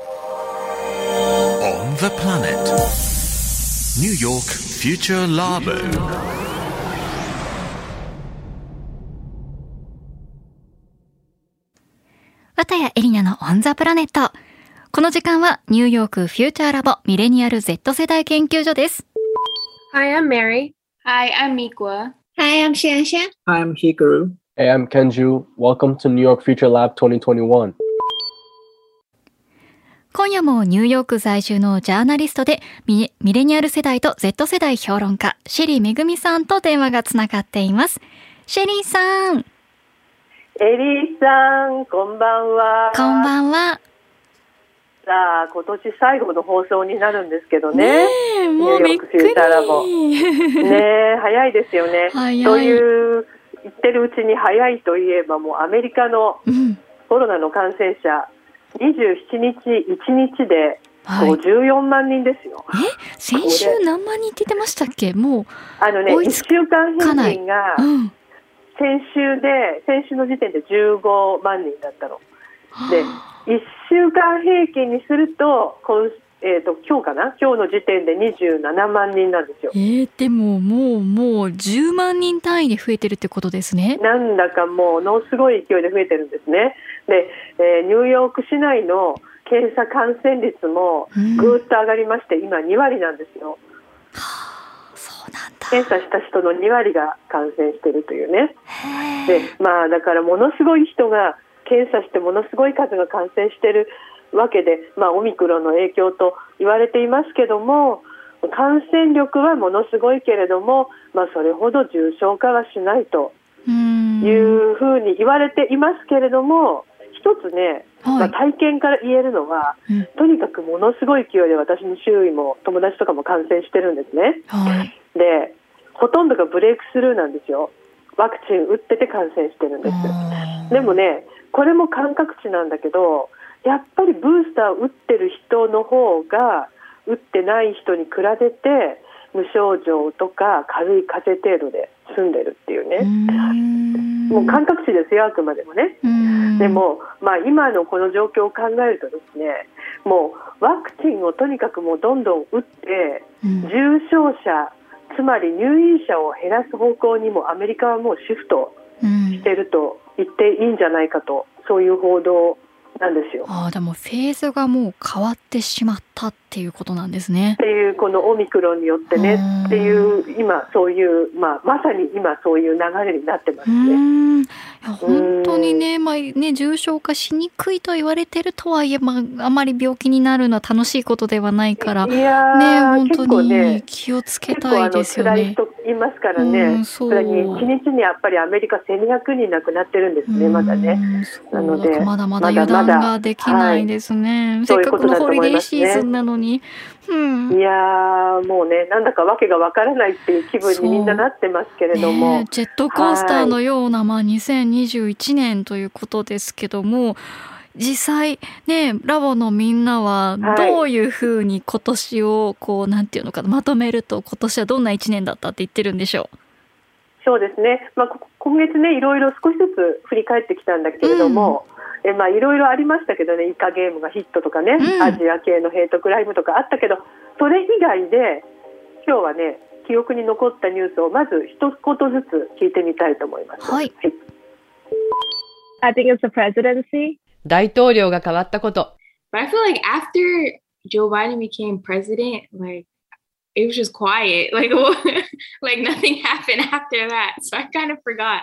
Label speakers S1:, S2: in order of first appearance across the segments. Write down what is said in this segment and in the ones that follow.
S1: On the planet. New York Future Labo.
S2: 綿谷エリナのオンザプラネット。この時間はニューヨークフューチャーラボミレニアル Z 世代研究所です。
S3: Hi, I'm Mary.
S4: Hi, I'm Mikwa.
S3: Hi, I'm Shanshan.
S5: Hi, I'm Hikaru.
S6: Hey, I'm Kenju. Welcome to New York Future Lab 2021.
S2: 今夜もニューヨーク在住のジャーナリストでミミレニアル世代と Z 世代評論家、シェリーめぐみさんと電話がつながっています。シェリーさん、
S7: エリーさん、こんばんは。
S2: こんばんは。
S7: さあ、今年最後の放送になるんですけど
S2: ね
S7: ね。
S2: え、もうびっくり。
S7: ねえ、早いですよね。
S2: 早い
S7: という、言ってるうちに早いといえば、もうアメリカの
S2: うん、
S7: コロナの感染者、27日、1日で
S2: はい。
S7: 54万人ですよ。
S2: え、先週何万人って言ってましたっけ？も
S7: あのね、1
S2: 追いつ
S7: 週間平均が
S2: う、うん。
S7: 先週で、先週の時点で15万人だったの。で1週間平均にすると今,、えー、と今日かな？今日の時点で27万人なんですよ
S2: え。ー、でももうもう10万人単位で増えてるってことですね。
S7: なんだかものすごい勢いで増えてるんですね。で、えーニューヨーク市内の検査感染率も
S2: うん
S7: ぐーっと上がりまして、今2割なんですよ。
S2: そうなんだ。
S7: 検査した人の2割が感染してるというね。でまあだからものすごい人が検査してものすごい数が感染してるわけで、まあ、オミクロンの影響と言われていますけども感染力はものすごいけれども、まあ、それほど重症化はしないと
S2: うん
S7: いうふうに言われていますけれども一つね、まあ、
S2: はい。
S7: 体験から言えるのは
S2: うん
S7: とにかくものすごい勢いで私の周囲も友達とかも感染してるんですね。
S2: はい。
S7: でほとんどがブレイクスルーなんですよ。ワクチン打ってて感染してるんです。でもね、これも感覚値なんだけど、やっぱりブースターを打ってる人の方が、打ってない人に比べて、無症状とか軽い風邪程度で済んでるっていう
S2: う
S7: ね、
S2: ん。
S7: もう感覚値ですよ、あくまでもね。
S2: うん。
S7: でも、まあ、今のこの状況を考えるとですね、もうワクチンをとにかくもうどんどん打って、
S2: うん。
S7: 重症者、つまり入院者を減らす方向にもアメリカはもうシフト
S2: うん
S7: してると言っていいんじゃないかとそういう報道なんですよ。
S2: ああでもフェーズがもう変わってしまったっていうことなんですね
S7: っ。ていうこのオミクロンによってね
S2: うん
S7: っていう今そういう、まあ、まさに今そういう流れになってます
S2: う
S7: ね。
S2: んいや本当にね,、まあ、ね重症化しにくいと言われてるとはいえ、まあ、あまり病気になるのは楽しいことではないからね
S7: ー
S2: 本当に
S7: ね
S2: 気をつけたいですよね。
S7: 辛いますから
S2: う
S7: ね
S2: ん。そ
S7: れに1日にやっぱりアメリカ1200人亡くなってるんですねまだね。なので
S2: まだまだ油断ができないですね。せっかくのホリデーシーズンなのに。うん
S7: いやーもうねなんだかわけがわからないっていう気分にみんななってますけれども。
S2: ねえジェットコースターのような、まあ、2021年ということですけども実際ねラボのみんなは
S7: はい。
S2: どういうふうに今年をこうなんていうのかなまとめると今年はどんな一年だったって言ってるんでしょ
S7: そうですね、まあ、こ今月ね、いろいろ少しずつ振り返ってきたんだけれども、えまあ、いろいろありましたけどね、イカゲームがヒットとかね、
S2: うん。
S7: アジア系のヘイトクライムとかあったけど、それ以外で、今日はね、記憶に残ったニュースをまず一言ずつ聞いてみたいと思います。
S2: はい。
S3: I think it's the presidency.
S8: 大統領が変わったこと。
S4: But I feel like after Joe Biden became president, like it was just quiet. Like like nothing happened after that. So I kind of forgot.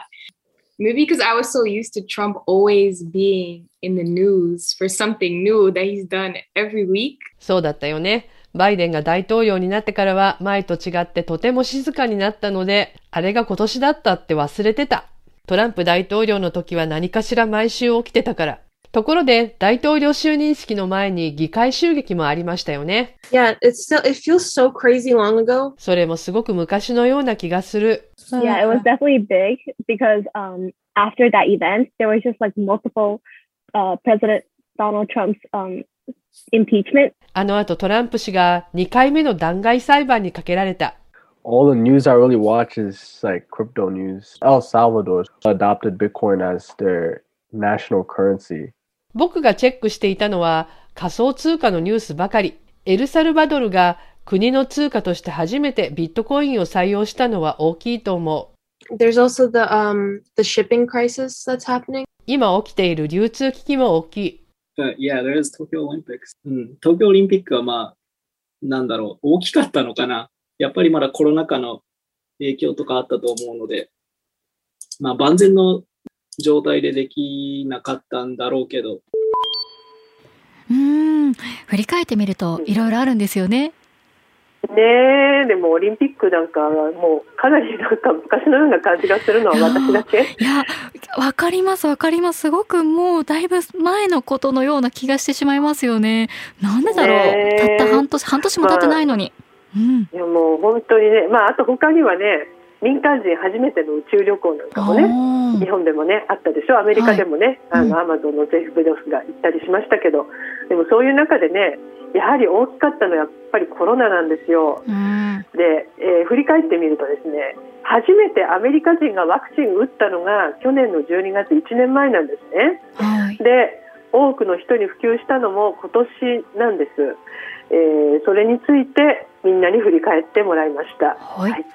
S4: Maybe because I was so used to Trump always being in the news for something new that he's done every week.
S8: そうだったよね。バイデンが大統領になってからは前と違ってとても静かになったので、あれが今年だったって忘れてた。トランプ大統領の時は何かしら毎週起きてたから。ところで、大統領就任式の前に議会襲撃もありましたよね。
S3: Yeah, it's still it feels so crazy long ago.
S8: それもすごく昔のような気がする。
S9: Yeah, it was definitely big because um, after that event, there was just like multiple uh, President Donald Trump's um, impeachment.
S8: あの後トランプ氏が2回目の弾劾裁判にかけられた。
S6: All the news I really watch is like crypto news. El Salvador adopted Bitcoin as their national currency.
S8: 僕がチェックしていたのは、仮想通貨のニュースばかり。エルサルバドルが国の通貨として初めてビットコインを採用したのは大きいと思う。
S4: There's also the um the shipping crisis that's happening.
S8: 今起きている流通危機も大きい。
S5: But yeah, there is Tokyo Olympics. うん、東京オリンピックはまあ、なんだろう、大きかったのかな。やっぱりまだコロナ禍の影響とかあったと思うので、まあ万全の状態でできなかったんだろうけど、
S2: うーん。振り返ってみるといろいろあるんですよね。
S7: ねえ、でもオリンピックなんかはもうかなりなんか昔のような感じがするのは私だけ。
S2: いやわかりますわかります。すごくもうだいぶ前のことのような気がしてしまいますよね。なんでだろう、
S7: ねえ。
S2: たった半年半年も経ってないのに。うん。
S7: いやもう本当にね、まああと他にはね、民間人初めての宇宙旅行なんかもね、
S2: あ
S7: 日本でもねあったでしょ？アメリカでもね、
S2: はいうん
S7: あのアマゾンのゼフ・ベゾスが行ったりしましたけどでもそういう中でねやはり大きかったのはやっぱりコロナなんですよ。で、えー振り返ってみるとですね初めてアメリカ人がワクチン打ったのが去年の12月1年前なんですね。
S2: はい
S7: で多くの人に普及したのも今年なんです。えーそれについてみんなに振り返ってもらいました。
S2: はい
S7: はい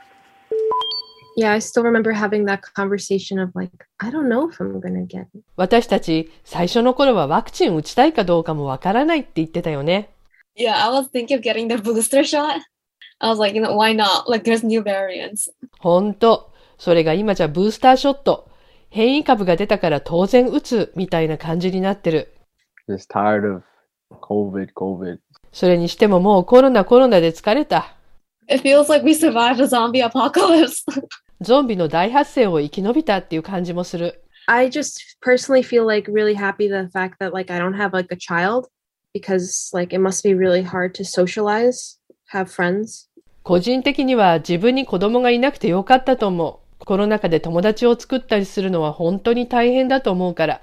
S4: Yeah, I still remember having that conversation of like, I don't know if I'm gonna get it.
S8: 私たち最初の頃はワクチン打ちたいかどうかもわからないって言ってたよね。
S10: Yeah, I was thinking of getting the booster shot. I was like, you know, why not? Like, there's new variants.
S8: ほんと。それが今じゃブースターショット。変異株が出たから当然打つみたいな感じになってる。
S6: Just tired of COVID, COVID.
S8: それにしてももうコロナコロナで疲れた。
S10: It feels like we survived a zombie apocalypse.
S8: ゾンビの大発生を生き延びたっていう感じもする。
S4: I just personally feel like really happy the fact that like I don't have like a child because like it must be really hard to socialize, have friends.
S8: 個人的には自分に子供がいなくてよかったと思う。コロナ禍で友達を作ったりするのは本当に大変だと思うから。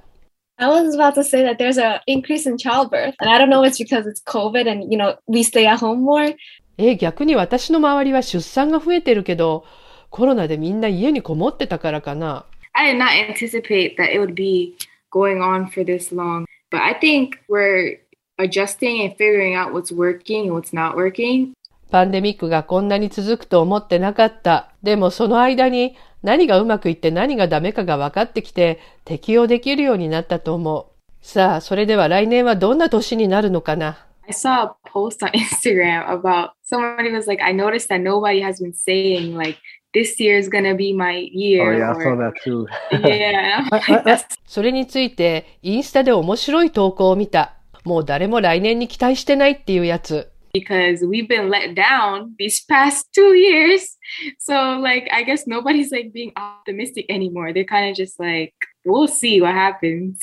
S10: I was about to say that there's an increase in childbirth, and I don't know if it's because it's COVID and you know we stay at home more.
S8: え、逆に私の周りは出産が増えてるけど、コロナでみんな家にこもってたからかな。
S4: I did not anticipate that it would be going on for this long, but I think we're adjusting and figuring out what's working and what's not working.
S8: パンデミックがこんなに続くと思ってなかった。でもその間に何がうまくいって何がダメかが分かってきて適用できるようになったと思う。さあ、それでは来年はどんな年になるのかな
S4: I saw a post on Instagram about somebody was like, I noticed that nobody has been saying like this year is gonna be my
S6: Oh
S4: year.
S6: yeah, I
S4: or-
S6: saw that too.
S4: yeah,
S8: それについてインスタで面白い投稿を見た。もう誰も来年に期待してないっていうやつ。
S4: because we've been let down these past two years. So like I guess nobody's like being optimistic anymore. They're kind of just like, we'll see what happens.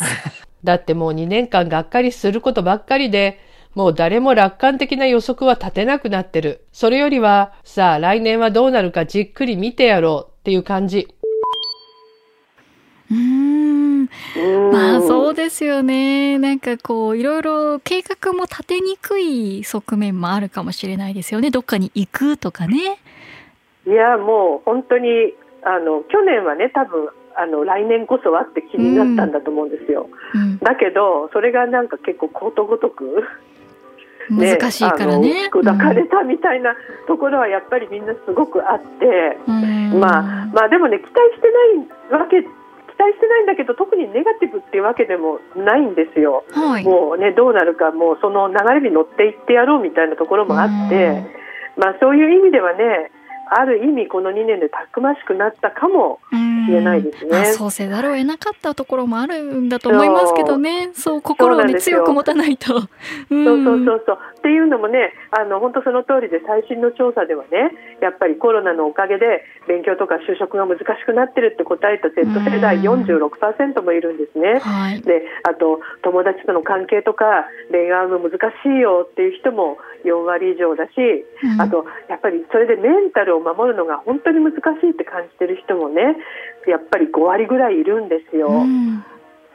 S8: だってもう2年間がっかりすることばっかりで、もう誰も楽観的な予測は立てなくなってる。それよりは、さあ来年はどうなるかじっくり見てやろうっていう感じ。
S2: うーん
S7: うん
S2: まあそうですよね。なんかこういろいろ計画も立てにくい側面もあるかもしれないですよね。どっかに行くとかね。
S7: いやもう本当にあの去年はね多分あの来年こそはって気になったんだと思うんですよ。
S2: うん、
S7: だけどそれがなんか結構ことごとく、ね、
S2: 難しいからね。
S7: 砕かれたみたいなところはやっぱりみんなすごくあって、
S2: うん
S7: まあまあでもね期待してないわけ期待してないんだけど特にネガティブっていうわけでもないんですよ。
S2: はい。
S7: もうねどうなるかもうその流れに乗っていってやろうみたいなところもあって、まあそういう意味ではねある意味この2年でたくましくなったかもしれないですね。
S2: まあ、そうせざるを得なかったところもあるんだと思いますけどね。そう心をね強く持たないと。
S7: そうそうそうそうっていうのもねあの本当その通りで最新の調査ではねやっぱりコロナのおかげで勉強とか就職が難しくなってるって答えた Z 世代
S2: うん
S7: 46%もいるんですね。
S2: はい。
S7: であと友達との関係とか恋愛も難しいよっていう人も4割以上だし、
S2: うん
S7: あとやっぱりそれでメンタルを守るのが本当に難しいって感じてる人もねやっぱり5割ぐらいいるんですよ。
S2: うん。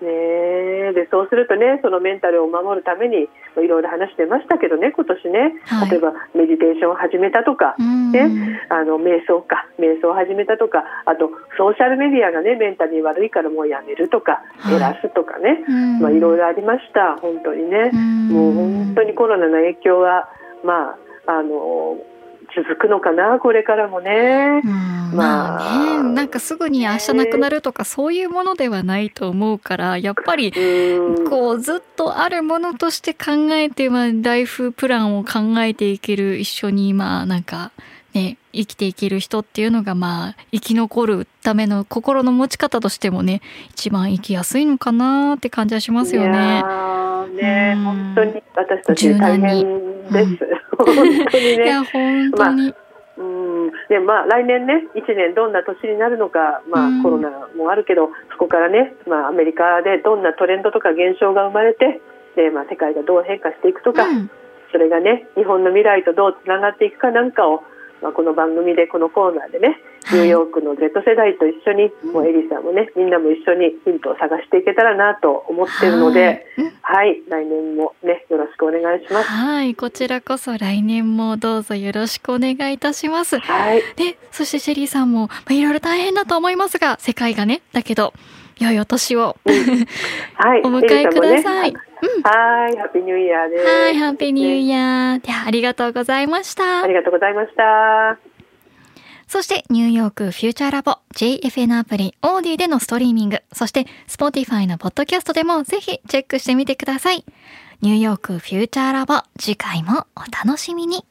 S7: ねえ。でそうするとねそのメンタルを守るためにいろいろ話してましたけどね今年ね、
S2: はい。
S7: 例えばメディテーションを始めたとか、
S2: うん。
S7: ね、あの瞑想か。瞑想を始めたとかあとソーシャルメディアがねメンタルに悪いからもうやめるとか
S2: はい。
S7: 減らすとかね、
S2: うん。
S7: まあ、いろいろありました。本当にね、
S2: うん。
S7: もう本当にコロナの影響はまああの続くのかなこれからもね。まあ
S2: ねなんかすぐに明日なくなるとかそういうものではないと思うからやっぱり
S7: うん
S2: こうずっとあるものとして考えて、まあ、ライフプランを考えていける一緒にまあなんかね生きていける人っていうのがまあ生き残るための心の持ち方としてもね一番生きやすいのかなって感じはしますよ
S7: い
S2: ね。
S7: ね、
S2: うん
S7: 本当に私たち大変です。本当に
S2: い
S7: ね。
S2: や本当に、
S7: うん、でまあ来年ね1年どんな年になるのか、まあ
S2: うん。
S7: コロナもあるけどそこからね、まあ、アメリカでどんなトレンドとか現象が生まれてで、まあ、世界がどう変化していくとか、
S2: うん。
S7: それがね日本の未来とどうつながっていくかなんかを、まあ、この番組でこのコーナーでねニューヨークの Z 世代と一緒に、もうエリさんもねみんなも一緒にヒントを探していけたらなと思ってるので、はい、来年もねよろしくお願いします。
S2: はいこちらこそ来年もどうぞよろしくお願いいたします。
S7: はい、
S2: でそしてシェリーさんも、まあ、いろいろ大変だと思いますが世界がねだけど良いお年を
S7: はい、
S2: お迎えください。
S7: エリさんはい、ハッピーニューイヤーです。
S2: はい、ハッピーニューイヤー。では、ありがとうございました
S7: あ。りがとうございました。
S2: そして、ニューヨークフューチャーラボ、JFN アプリ、オーディでのストリーミング、そして、Spotify のポッドキャストでもぜひチェックしてみてください。ニューヨークフューチャーラボ、次回もお楽しみに。